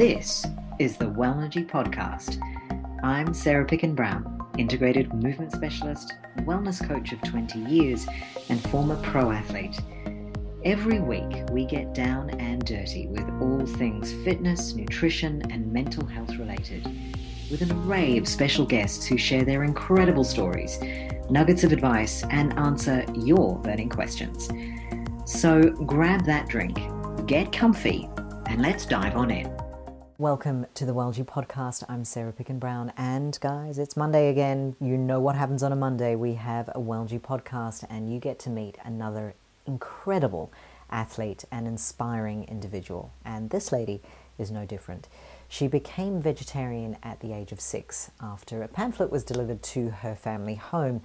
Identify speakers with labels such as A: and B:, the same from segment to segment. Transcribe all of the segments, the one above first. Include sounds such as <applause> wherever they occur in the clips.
A: This is the Wellnergy Podcast. I'm Sarah Picken Brown, integrated movement specialist, wellness coach of 20 years, and former pro athlete. Every week, we get down and dirty with all things fitness, nutrition, and mental health related, with an array of special guests who share their incredible stories, nuggets of advice, and answer your burning questions. So grab that drink, get comfy, and let's dive on in. Welcome to the Wellnergy podcast. I'm Sarah Picken Brown, and guys, it's Monday again. You know what happens on a Monday. We have a Wellnergy podcast, and you get to meet another incredible athlete and inspiring individual. And this lady is no different. She became vegetarian at the age of six after a pamphlet was delivered to her family home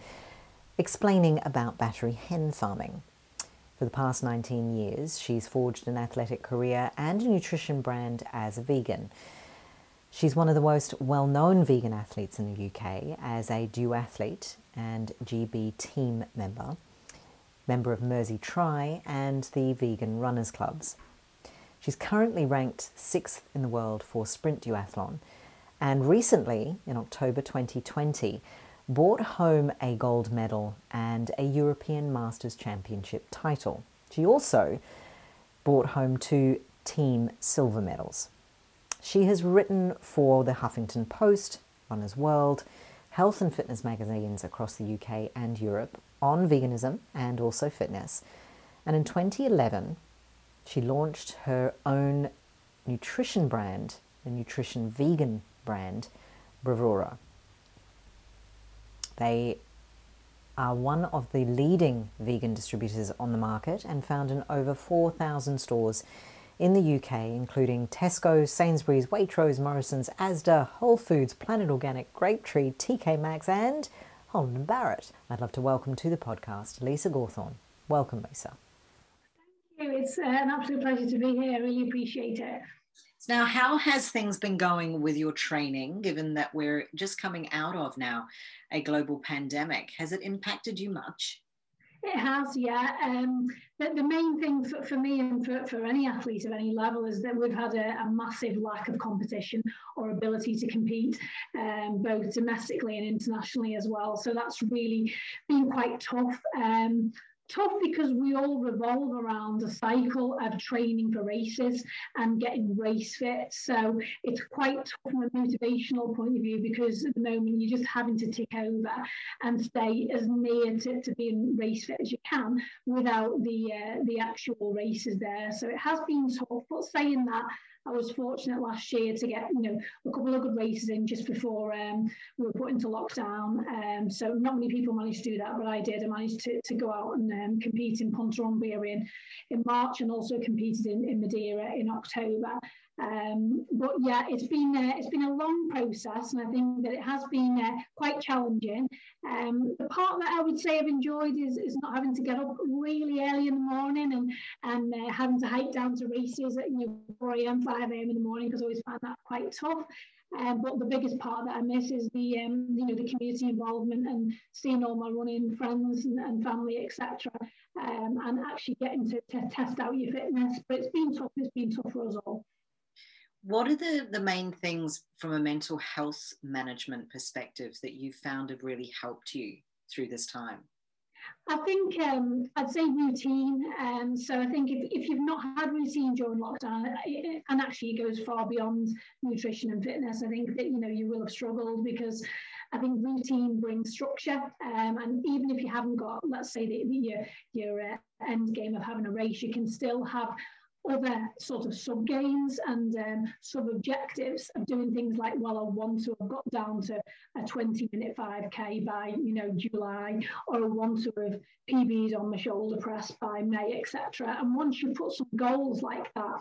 A: explaining about battery hen farming. For the past 19 years, she's forged an athletic career and a nutrition brand as a vegan. She's one of the most well known vegan athletes in the UK as a duathlete and GB team member, member of Mersey Tri and the Vegan Runners Clubs. She's currently ranked sixth in the world for sprint duathlon and recently, in October 2020, brought home a gold medal and a European Masters Championship title. She also brought home two team silver medals. She has written for the Huffington Post, Runner's World, health and fitness magazines across the UK and Europe on veganism and also fitness. And in 2011, she launched her own nutrition brand, a nutrition vegan brand, Bravura. They are one of the leading vegan distributors on the market and found in over 4,000 stores in the UK, including Tesco, Sainsbury's, Waitrose, Morrison's, Asda, Whole Foods, Planet Organic, Grapetree, TK Maxx, and Holland and Barrett. I'd love to welcome to the podcast Lisa Gawthorne. Welcome, Lisa.
B: Thank you. It's uh, an absolute pleasure to be here. I really appreciate it.
A: Now, how has things been going with your training, given that we're just coming out of now a global pandemic? Has it impacted you much?
B: It has, yeah. Um, the, the main thing for, for me and for, for any athlete of any level is that we've had a, a massive lack of competition or ability to compete, um, both domestically and internationally as well. So that's really been quite tough. Um, tough because we all revolve around a cycle of training for races and getting race fit. So it's quite tough from a motivational point of view because at the moment you're just having to tick over and stay as near to, to being race fit as you can without the uh, the actual races there. So it has been tough. But saying that, I was fortunate last year to get you know a couple of good races in just before um, we were put into lockdown. Um, so not many people managed to do that, but I did. I managed to, to go out and um, compete in Punta Umbría in in March and also competed in, in Madeira in October. Um, but yeah, it's been uh, it's been a long process, and I think that it has been uh, quite challenging. Um, the part that I would say I've enjoyed is, is not having to get up really early in the morning and and uh, having to hike down to races at you know 4 a.m. 5 a.m. in the morning because I always find that quite tough. Um, but the biggest part that I miss is the um, you know the community involvement and seeing all my running friends and, and family etc. Um, and actually getting to, to test out your fitness. But it's been tough. It's been tough for us all
A: what are the, the main things from a mental health management perspective that you found have really helped you through this time?
B: I think um, I'd say routine. Um, so I think if, if you've not had routine during lockdown, and actually it goes far beyond nutrition and fitness, I think that you know you will have struggled because I think routine brings structure. Um, and even if you haven't got, let's say, the, the, your your uh, end game of having a race, you can still have other sort of sub gains and um, sub objectives of doing things like well I want to have got down to a 20 minute 5k by you know July or I want to have PB'd on my shoulder press by May etc and once you put some goals like that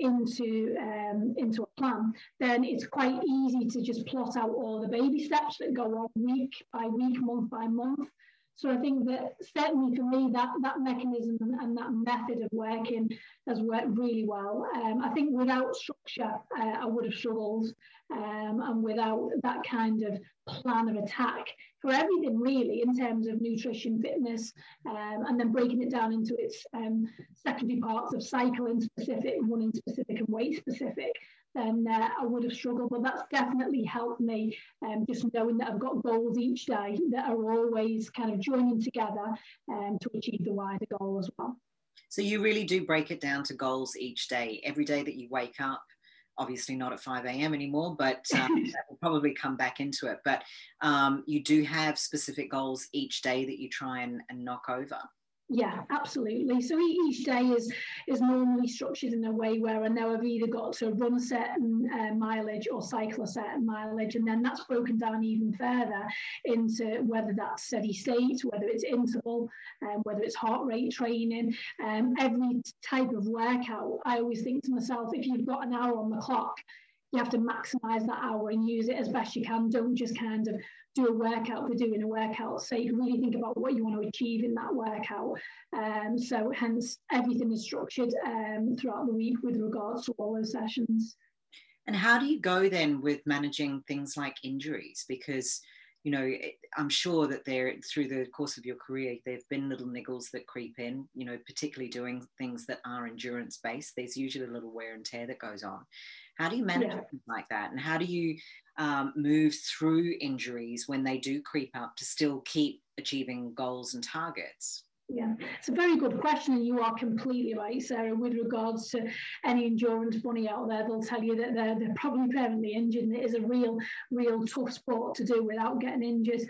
B: into um, into a plan, then it's quite easy to just plot out all the baby steps that go on week by week, month by month, so I think that certainly for me, that that mechanism and, that method of working has worked really well. Um, I think without structure, uh, I would have struggled, um, and without that kind of plan of attack for everything really in terms of nutrition, fitness, um, and then breaking it down into its um, secondary parts of cycling specific, running specific, and weight specific then uh, I would have struggled. But that's definitely helped me um, just knowing that I've got goals each day that are always kind of joining together um, to achieve the wider goal as well.
A: So you really do break it down to goals each day. Every day that you wake up, obviously not at 5 a.m. anymore, but <laughs> um, that will probably come back into it. But um, you do have specific goals each day that you try and, and knock over.
B: Yeah, absolutely. So each day is is normally structured in a way where I know I've either got to run a certain uh, mileage or cycle a certain mileage, and then that's broken down even further into whether that's steady state, whether it's interval, um, whether it's heart rate training. Um, every type of workout, I always think to myself, if you've got an hour on the clock, you have to maximize that hour and use it as best you can. Don't just kind of do a workout for doing a workout. So you can really think about what you want to achieve in that workout. Um, so hence everything is structured um, throughout the week with regards to all those sessions.
A: And how do you go then with managing things like injuries? Because you know, I'm sure that there, through the course of your career, there have been little niggles that creep in, you know, particularly doing things that are endurance based. There's usually a little wear and tear that goes on. How do you manage yeah. things like that? And how do you um, move through injuries when they do creep up to still keep achieving goals and targets?
B: Yeah, it's a very good question, and you are completely right, Sarah. With regards to any endurance bunny out there, they'll tell you that they're, they're probably permanently injured, and it is a real, real tough sport to do without getting injured.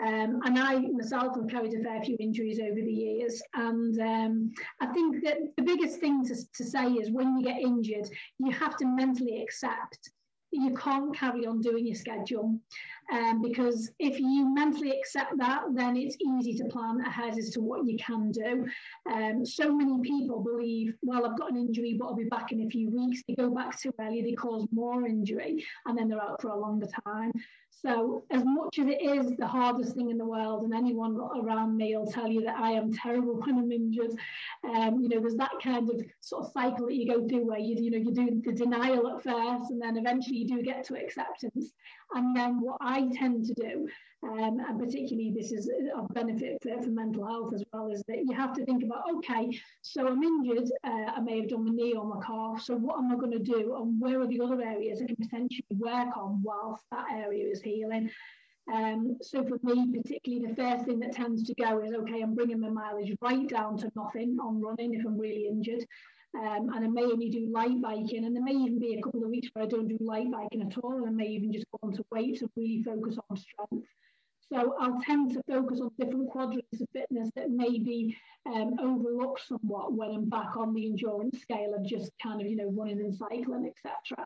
B: Um, and I myself have carried a fair few injuries over the years, and um, I think that the biggest thing to, to say is when you get injured, you have to mentally accept you can't carry on doing your schedule. Um, because if you mentally accept that, then it's easy to plan ahead as to what you can do. Um, so many people believe, well, I've got an injury, but I'll be back in a few weeks. They go back too early, they cause more injury, and then they're out for a longer time. So, as much as it is the hardest thing in the world, and anyone around me will tell you that I am terrible <laughs> when I'm injured, um, you know, there's that kind of sort of cycle that you go through where you, you know, you do the denial at first, and then eventually you do get to acceptance. And then what I tend to do um, and particularly this is of benefit for, for, mental health as well, is that you have to think about, okay, so I'm injured, uh, I may have done my knee or my calf, so what am I going to do and where are the other areas I can potentially work on whilst that area is healing? Um, so for me, particularly the first thing that tends to go is, okay, I'm bringing my mileage right down to nothing on running if I'm really injured. Um, and I may only do light biking, and there may even be a couple of weeks where I don't do light biking at all, and I may even just go on to weights and really focus on strength. So I'll tend to focus on different quadrants of fitness that may be um, overlooked somewhat when I'm back on the endurance scale of just kind of, you know, running and cycling, etc.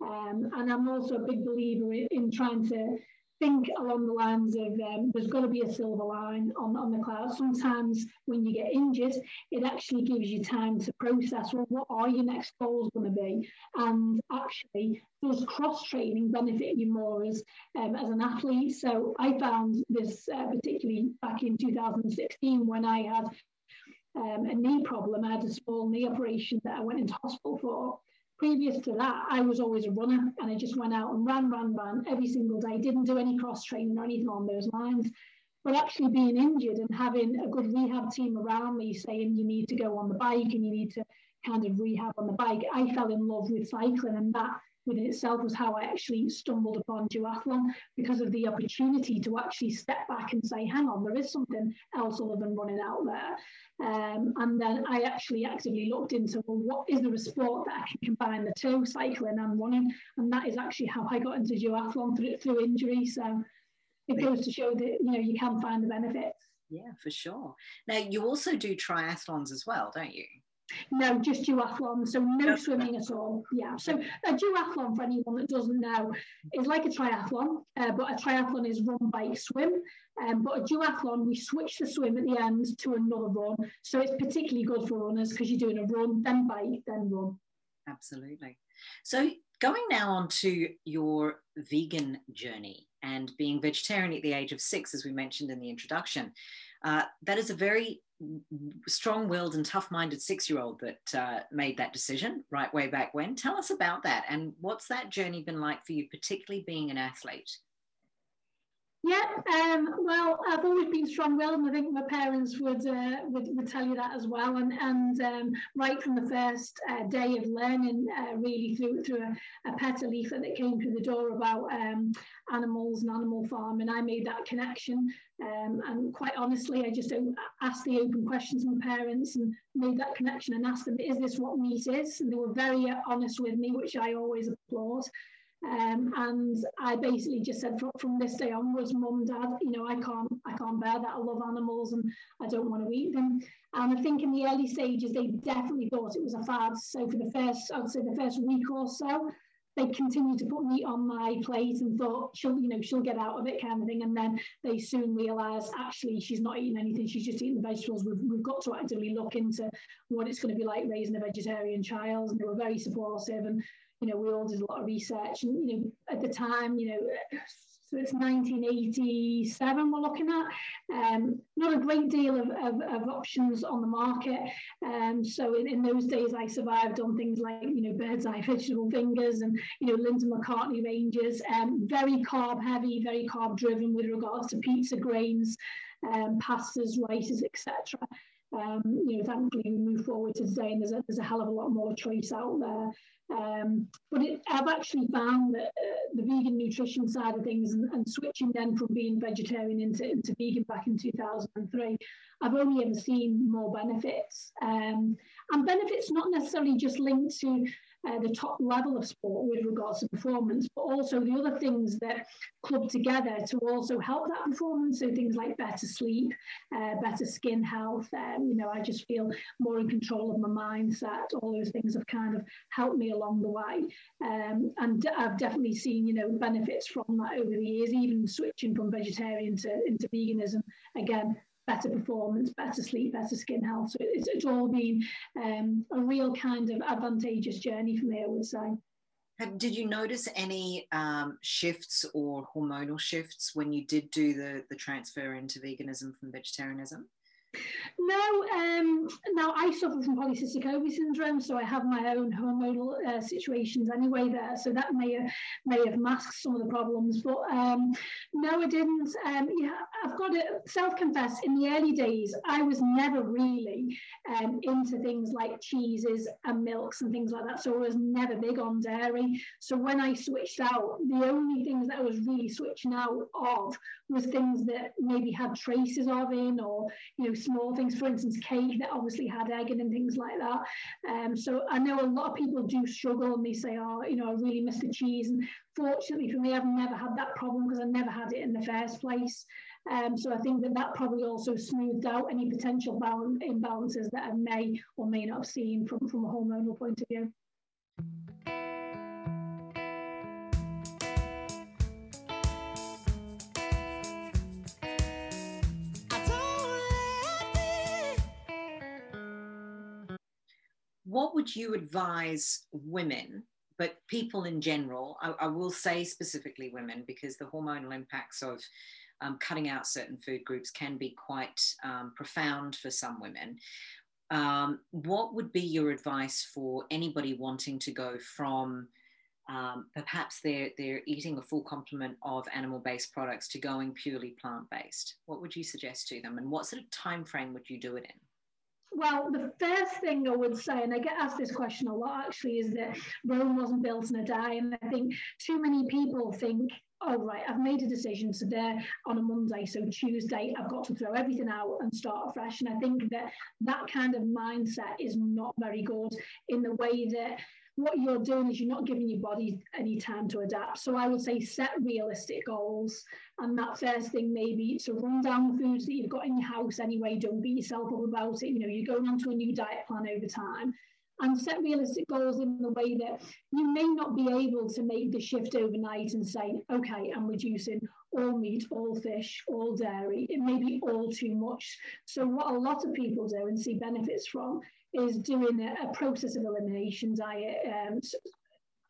B: Um, and I'm also a big believer in, in trying to think along the lines of um, there's got to be a silver line on, on the cloud. Sometimes when you get injured, it actually gives you time to process well, what are your next goals going to be? And actually, does cross training benefit you more as, um, as an athlete? So I found this uh, particularly back in 2016 when I had um, a knee problem. I had a small knee operation that I went into hospital for previous to that, I was always a runner and I just went out and ran, ran, ran every single day, didn't do any cross training or anything on those lines. But actually being injured and having a good rehab team around me saying you need to go on the bike and you need to kind of rehab on the bike, I fell in love with cycling and that within itself was how I actually stumbled upon duathlon because of the opportunity to actually step back and say, hang on, there is something else other than running out there. Um, and then I actually actively looked into, well, what is there a sport that I can combine the two, cycling and running? And that is actually how I got into duathlon through, through injury. So it goes to show that, you know, you can find the benefits.
A: Yeah, for sure. Now, you also do triathlons as well, don't you?
B: No, just duathlon, so no swimming at all. Yeah, so a duathlon, for anyone that doesn't know, is like a triathlon, uh, but a triathlon is run, bike, swim. Um, but a duathlon, we switch the swim at the end to another run. So it's particularly good for runners because you're doing a run, then bike, then run.
A: Absolutely. So going now on to your vegan journey and being vegetarian at the age of six, as we mentioned in the introduction, uh, that is a very strong-willed and tough-minded six-year-old that uh, made that decision right way back when. Tell us about that and what's that journey been like for you, particularly being an athlete?
B: Yeah, um, well, I've always been strong-willed, and I think my parents would uh, would, would tell you that as well. And and um, right from the first uh, day of learning, uh, really through through a, a PETA leaflet that came through the door about um, animals and animal farming, I made that connection. Um, and quite honestly, I just asked the open questions to my parents and made that connection and asked them, "Is this what meat is?" And they were very honest with me, which I always applaud. Um, and I basically just said from, from this day onwards, mum, dad, you know, I can't, I can't bear that. I love animals and I don't want to eat them. And I think in the early stages, they definitely thought it was a fad. So for the first, I'd say the first week or so, they continued to put meat on my plate and thought she'll, you know, she'll get out of it kind of thing. And then they soon realised actually she's not eating anything, she's just eating the vegetables. We've, we've got to actively look into what it's going to be like raising a vegetarian child. And they were very supportive and you know, we all did a lot of research and, you know, at the time, you know, so it's 1987 we're looking at. Um, not a great deal of, of, of options on the market. Um, so in, in, those days I survived on things like, you know, Birds Eye vegetable fingers and, you know, Linda McCartney ranges, um, very carb heavy, very carb driven with regards to pizza grains, um, pastas, rices, etc. Um, you know, thankfully we move forward to today and there's a, there's a hell of a lot more choice out there. Um, but it, I've actually found that uh, the vegan nutrition side of things and, and, switching then from being vegetarian into, into vegan back in 2003, I've only ever seen more benefits. Um, and benefits not necessarily just linked to uh, the top level of sport with regards to performance, but also the other things that club together to also help that performance. So things like better sleep, uh, better skin health. Um, you know, I just feel more in control of my mindset. All those things have kind of helped me along the way. Um, and I've definitely seen, you know, benefits from that over the years, even switching from vegetarian to into veganism. Again, better performance, better sleep, better skin health. So it's, it's all been um, a real kind of advantageous journey for me, I would say.
A: Did you notice any um, shifts or hormonal shifts when you did do the, the transfer into veganism from vegetarianism?
B: No, um, now I suffer from polycystic ovary syndrome, so I have my own hormonal uh, situations anyway there. So that may have, may have masked some of the problems, but um, no, I didn't. Um, yeah, I've got to self-confess. In the early days, I was never really um, into things like cheeses and milks and things like that. So I was never big on dairy. So when I switched out, the only things that I was really switching out of was things that maybe had traces of in, or you know small things, for instance, cake that obviously had egg in and things like that. Um, so I know a lot of people do struggle and they say, oh, you know, I really miss the cheese. And fortunately for me, I've never had that problem because I never had it in the first place. Um, so I think that that probably also smoothed out any potential balance, imbalances that I may or may not have seen from, from a hormonal point of view.
A: What would you advise women, but people in general? I, I will say specifically women because the hormonal impacts of um, cutting out certain food groups can be quite um, profound for some women. Um, what would be your advice for anybody wanting to go from um, perhaps they're, they're eating a full complement of animal-based products to going purely plant-based? What would you suggest to them, and what sort of time frame would you do it in?
B: Well, the first thing I would say, and I get asked this question a lot actually, is that Rome wasn't built in a day. And I think too many people think, oh, right, I've made a decision today on a Monday, so Tuesday, I've got to throw everything out and start afresh. And I think that that kind of mindset is not very good in the way that what you're doing is you're not giving your body any time to adapt. So I would say set realistic goals. And that first thing maybe to run down the foods that you've got in your house anyway. Don't beat yourself up about it. You know, you're going onto a new diet plan over time. And set realistic goals in the way that you may not be able to make the shift overnight and say, okay, I'm reducing all meat, all fish, all dairy. It may be all too much. So, what a lot of people do and see benefits from is doing a, a process of elimination diet um,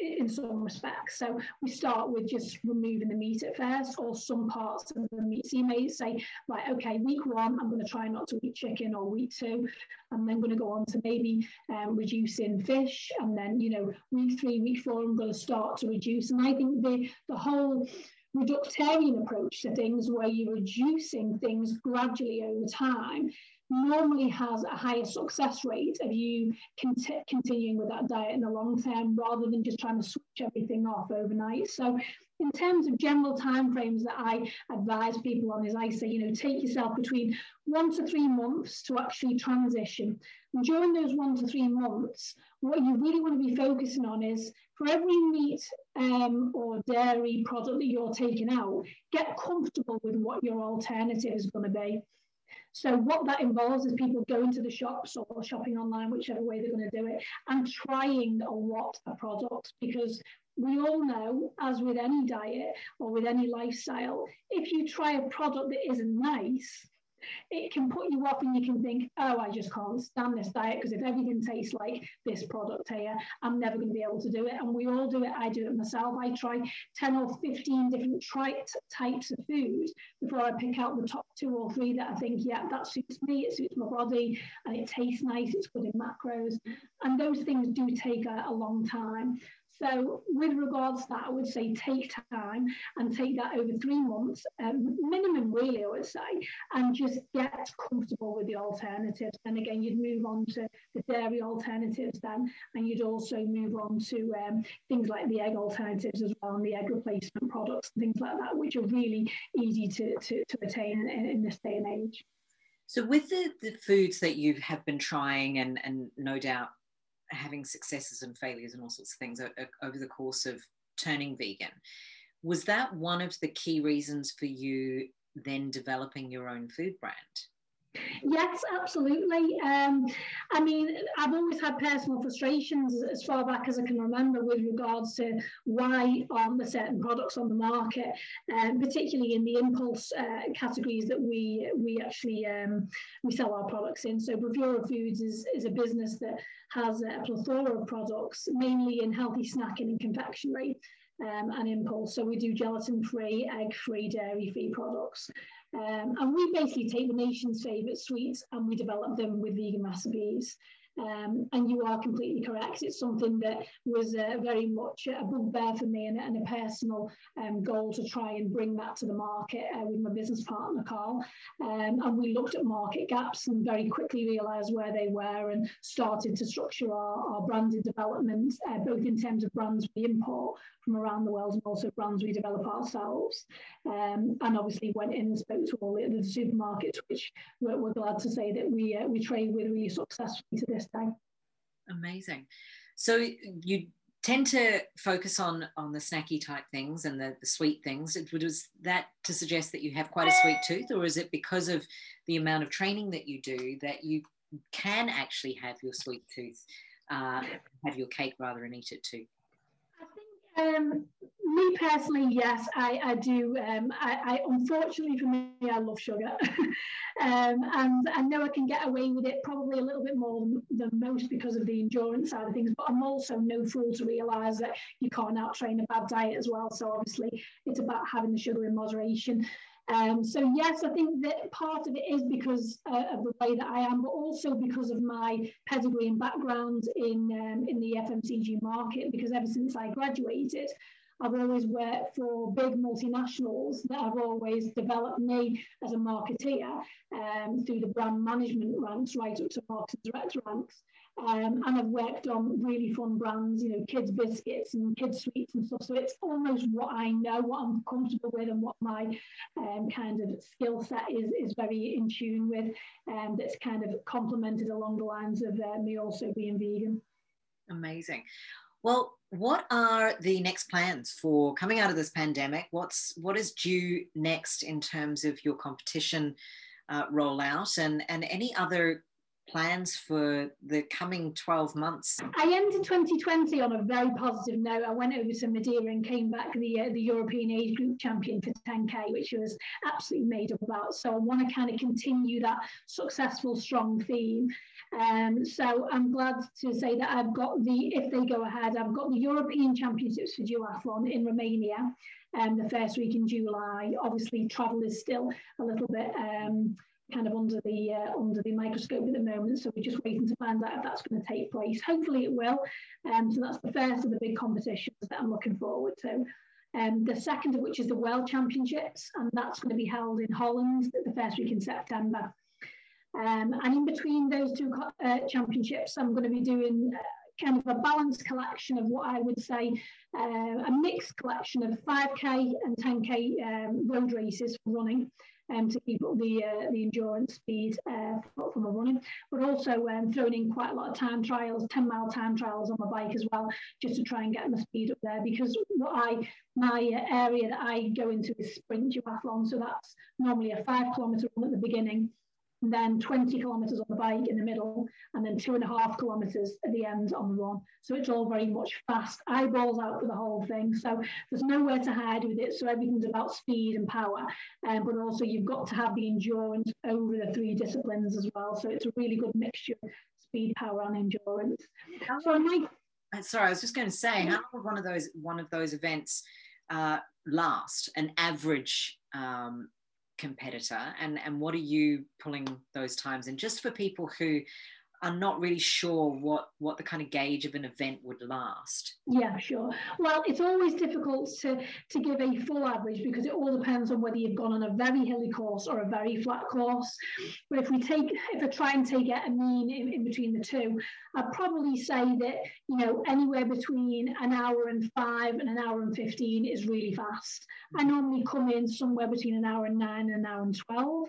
B: in some respects. So we start with just removing the meat at first or some parts of the meat. So you may say, right, okay, week one, I'm going to try not to eat chicken or week two. I'm then going to go on to maybe um, reducing fish. And then, you know, week three, week four, I'm going to start to reduce. And I think the, the whole reductarian approach to things where you're reducing things gradually over time normally has a higher success rate of you cont- continuing with that diet in the long term rather than just trying to switch everything off overnight. So in terms of general timeframes that I advise people on is I say, you know, take yourself between one to three months to actually transition. And during those one to three months, what you really want to be focusing on is for every meat um, or dairy product that you're taking out, get comfortable with what your alternative is going to be. So what that involves is people going to the shops or shopping online, whichever way they're going to do it, and trying a lot of products because we all know, as with any diet or with any lifestyle, if you try a product that isn't nice, it can put you off and you can think, oh, I just can't stand this diet because if everything tastes like this product here, I'm never going to be able to do it. And we all do it. I do it myself. I try 10 or 15 different types of food before I pick out the top two or three that I think, yeah, that suits me, it suits my body, and it tastes nice, it's good in macros. And those things do take a, a long time. So with regards to that, I would say take time and take that over three months, um, minimum really, I would say, and just get comfortable with the alternatives. And again, you'd move on to the dairy alternatives then, and you'd also move on to um, things like the egg alternatives as well, and the egg replacement products and things like that, which are really easy to, to, to attain in, in this day and age.
A: So with the, the foods that you have been trying and, and no doubt having successes and failures and all sorts of things over the course of turning vegan. Was that one of the key reasons for you then developing your own food brand?
B: Yes, absolutely. Um, I mean, I've always had personal frustrations as far back as I can remember with regards to why aren't there certain products on the market, um, particularly in the impulse uh, categories that we we actually um, we sell our products in. So Bravura Foods is, is a business that has a plethora of products, mainly in healthy snacking and confectionery. Um, and impulse. So we do gelatin free, egg free, dairy free products. Um, and we basically take the nation's favourite sweets and we develop them with vegan recipes. Um, and you are completely correct. It's something that was uh, very much a bugbear for me and, and a personal um, goal to try and bring that to the market uh, with my business partner, Carl. Um, and we looked at market gaps and very quickly realised where they were and started to structure our, our branded development, uh, both in terms of brands we import from around the world and also brands we develop ourselves. Um, and obviously went in and spoke to all the, the supermarkets, which we're, we're, glad to say that we, uh, we trade with really successfully to this
A: Amazing. So you tend to focus on on the snacky type things and the, the sweet things. Was that to suggest that you have quite a sweet tooth, or is it because of the amount of training that you do that you can actually have your sweet tooth, uh, have your cake rather, and eat it too?
B: Um, me personally, yes, I, I do. Um, I, I, unfortunately for me, I love sugar, <laughs> um, and I know I can get away with it probably a little bit more than, most because of the endurance side of things. But I'm also no fool to realise that you can't out train a bad diet as well. So obviously, it's about having the sugar in moderation. Um, so yes, I think that part of it is because uh, of the way that I am, but also because of my pedigree and background in um, in the FMCG market. Because ever since I graduated, I've always worked for big multinationals that have always developed me as a marketeer um, through the brand management ranks right up to marketing director ranks. Um, and I've worked on really fun brands, you know, kids biscuits and kids sweets and stuff. So it's almost what I know, what I'm comfortable with, and what my um, kind of skill set is is very in tune with. Um, that's kind of complemented along the lines of uh, me also being vegan.
A: Amazing. Well, what are the next plans for coming out of this pandemic? What's what is due next in terms of your competition uh, rollout and and any other plans for the coming 12 months?
B: I ended 2020 on a very positive note. I went over to Madeira and came back the, uh, the European age group champion for 10K, which was absolutely made up about. So I want to kind of continue that successful, strong theme. Um, so I'm glad to say that I've got the, if they go ahead, I've got the European Championships for duathlon in Romania um, the first week in July. Obviously, travel is still a little bit um, kind of under the uh, under the microscope at the moment. So we're just waiting to find out if that's going to take place. Hopefully it will. Um, so that's the first of the big competitions that I'm looking forward to. Um, the second of which is the World Championships, and that's going to be held in Holland the first week in September. Um, and in between those two uh, championships, I'm going to be doing uh, kind of a balanced collection of what I would say uh, a mixed collection of 5k and 10k um, road races for running um, to keep up the uh, the endurance speed uh, from a running, but also um, throwing in quite a lot of time trials, 10 mile time trials on my bike as well, just to try and get my speed up there. Because what I my area that I go into is sprint duathlon, so that's normally a five kilometre run at the beginning, and then 20 kilometers on the bike in the middle, and then two and a half kilometers at the end on the run. So it's all very much fast, eyeballs out for the whole thing. So there's nowhere to hide with it. So everything's about speed and power, um, but also you've got to have the endurance over the three disciplines as well. So it's a really good mixture of speed, power, and endurance. So
A: my, sorry, I was just going to say, how long one of those one of those events uh, last? An average um, competitor? And and what are you pulling those times and just for people who are not really sure what what the kind of gauge of an event would last.
B: Yeah sure. Well it's always difficult to to give a full average because it all depends on whether you've gone on a very hilly course or a very flat course. But if we take if i try and take a mean in, in between the two i'd probably say that you know anywhere between an hour and five and an hour and 15 is really fast. I normally come in somewhere between an hour and nine and an hour and 12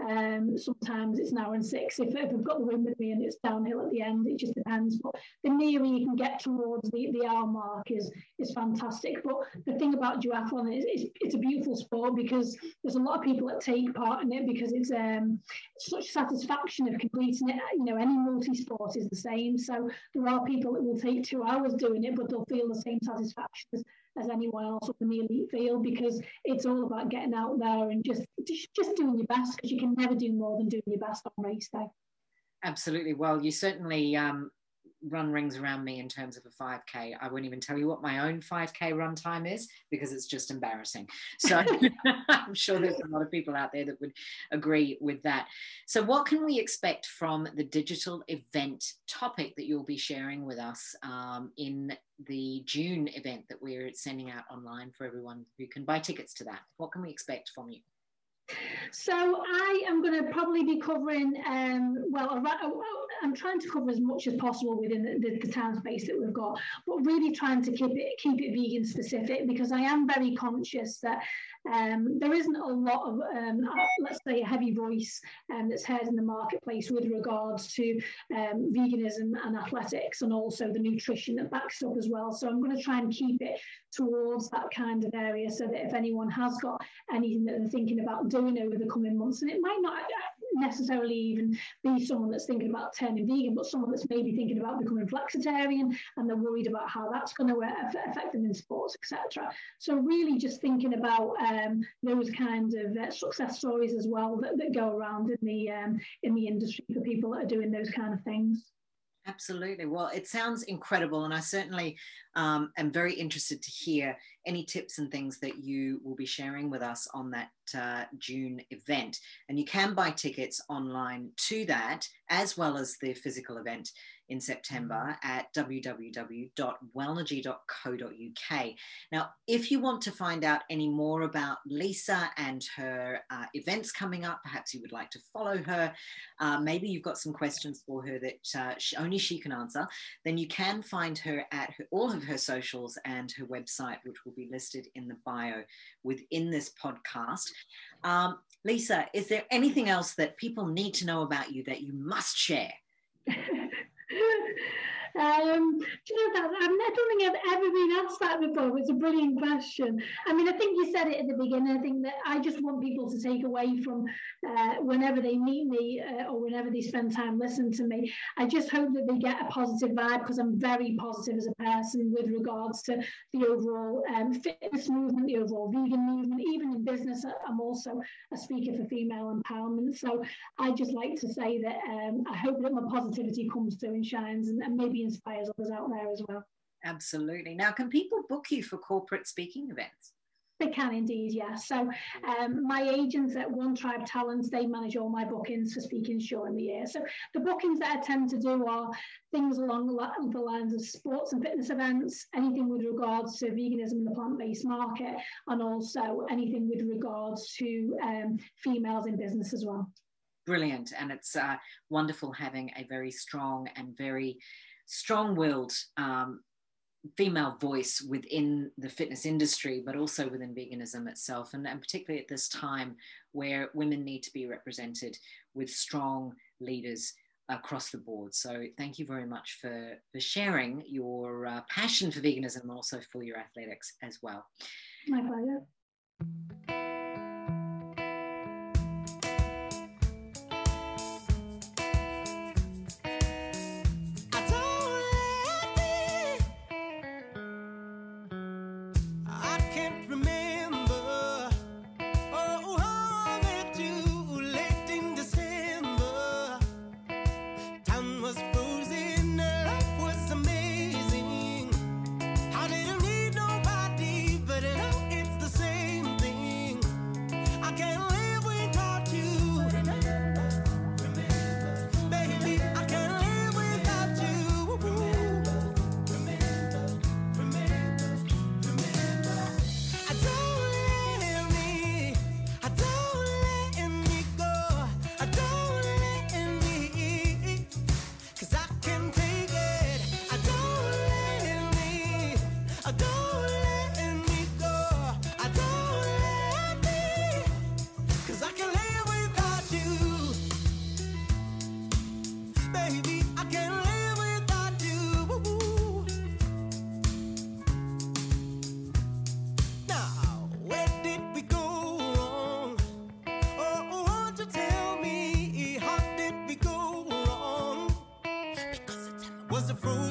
B: um, sometimes it's an hour and six if, if I've got the wind with me and it's downhill at the end, it just depends. But the nearer you can get towards the, the hour mark is is fantastic. But the thing about duathlon is it's, it's a beautiful sport because there's a lot of people that take part in it because it's um, such satisfaction of completing it. You know, any multi-sport is the same. So there are people that will take two hours doing it, but they'll feel the same satisfaction as as anyone else in the elite field because it's all about getting out there and just just, just doing your best because you can never do more than doing your best on race day.
A: Absolutely. Well, you certainly um, run rings around me in terms of a 5k i won't even tell you what my own 5k run time is because it's just embarrassing. So <laughs> <laughs> i'm sure there's a lot of people out there that would agree with that. So what can we expect from the digital event topic that you'll be sharing with us um, in the june event that we're sending out online for everyone who can buy tickets to that? What can we expect from you?
B: So I am going to probably be covering, um, well, I'm trying to cover as much as possible within the, the, the, time space that we've got, but really trying to keep it keep it vegan specific because I am very conscious that um, there isn't a lot of, um, let's say, a heavy voice um, that's heard in the marketplace with regards to um, veganism and athletics and also the nutrition that backs up as well. So I'm going to try and keep it towards that kind of area so that if anyone has got anything that they're thinking about doing over the coming months, and it might not necessarily even be someone that's thinking about turning vegan, but someone that's maybe thinking about becoming flexitarian and they're worried about how that's going to affect them in sports, etc. So really just thinking about um, those kind of uh, success stories as well that, that go around in the um, in the industry for people that are doing those kind of things.
A: Absolutely. Well, it sounds incredible. And I certainly um, am very interested to hear any tips and things that you will be sharing with us on that uh, June event. And you can buy tickets online to that, as well as the physical event in September at www.wellnergy.co.uk. Now, if you want to find out any more about Lisa and her uh, events coming up, perhaps you would like to follow her, uh, maybe you've got some questions for her that uh, she, only she can answer, then you can find her at her, all of her socials and her website, which will be listed in the bio within this podcast. Um, Lisa, is there anything else that people need to know about you that you must share? <laughs>
B: Um, do you know that I don't think I've ever been asked that before. It's a brilliant question. I mean, I think you said it at the beginning. I think that I just want people to take away from uh, whenever they meet me uh, or whenever they spend time listening to me. I just hope that they get a positive vibe because I'm very positive as a person with regards to the overall um, fitness movement, the overall vegan movement, even in business. I'm also a speaker for female empowerment. So I just like to say that um, I hope that my positivity comes through and shines and, and maybe inspires others out there as well.
A: Absolutely. Now, can people book you for corporate speaking events?
B: They can indeed, yes. So um, my agents at One Tribe Talents, they manage all my bookings for Speaking Sure in the year. So the bookings that I tend to do are things along the lines of sports and fitness events, anything with regards to veganism and the plant-based market, and also anything with regards to um, females in business as well.
A: Brilliant. And it's uh, wonderful having a very strong and very strong-willed um, female voice within the fitness industry, but also within veganism itself, and, and particularly at this time where women need to be represented with strong leaders across the board. So thank you very much for, for sharing your uh, passion for veganism and also for your athletics as well.
B: My pleasure.
C: the rule.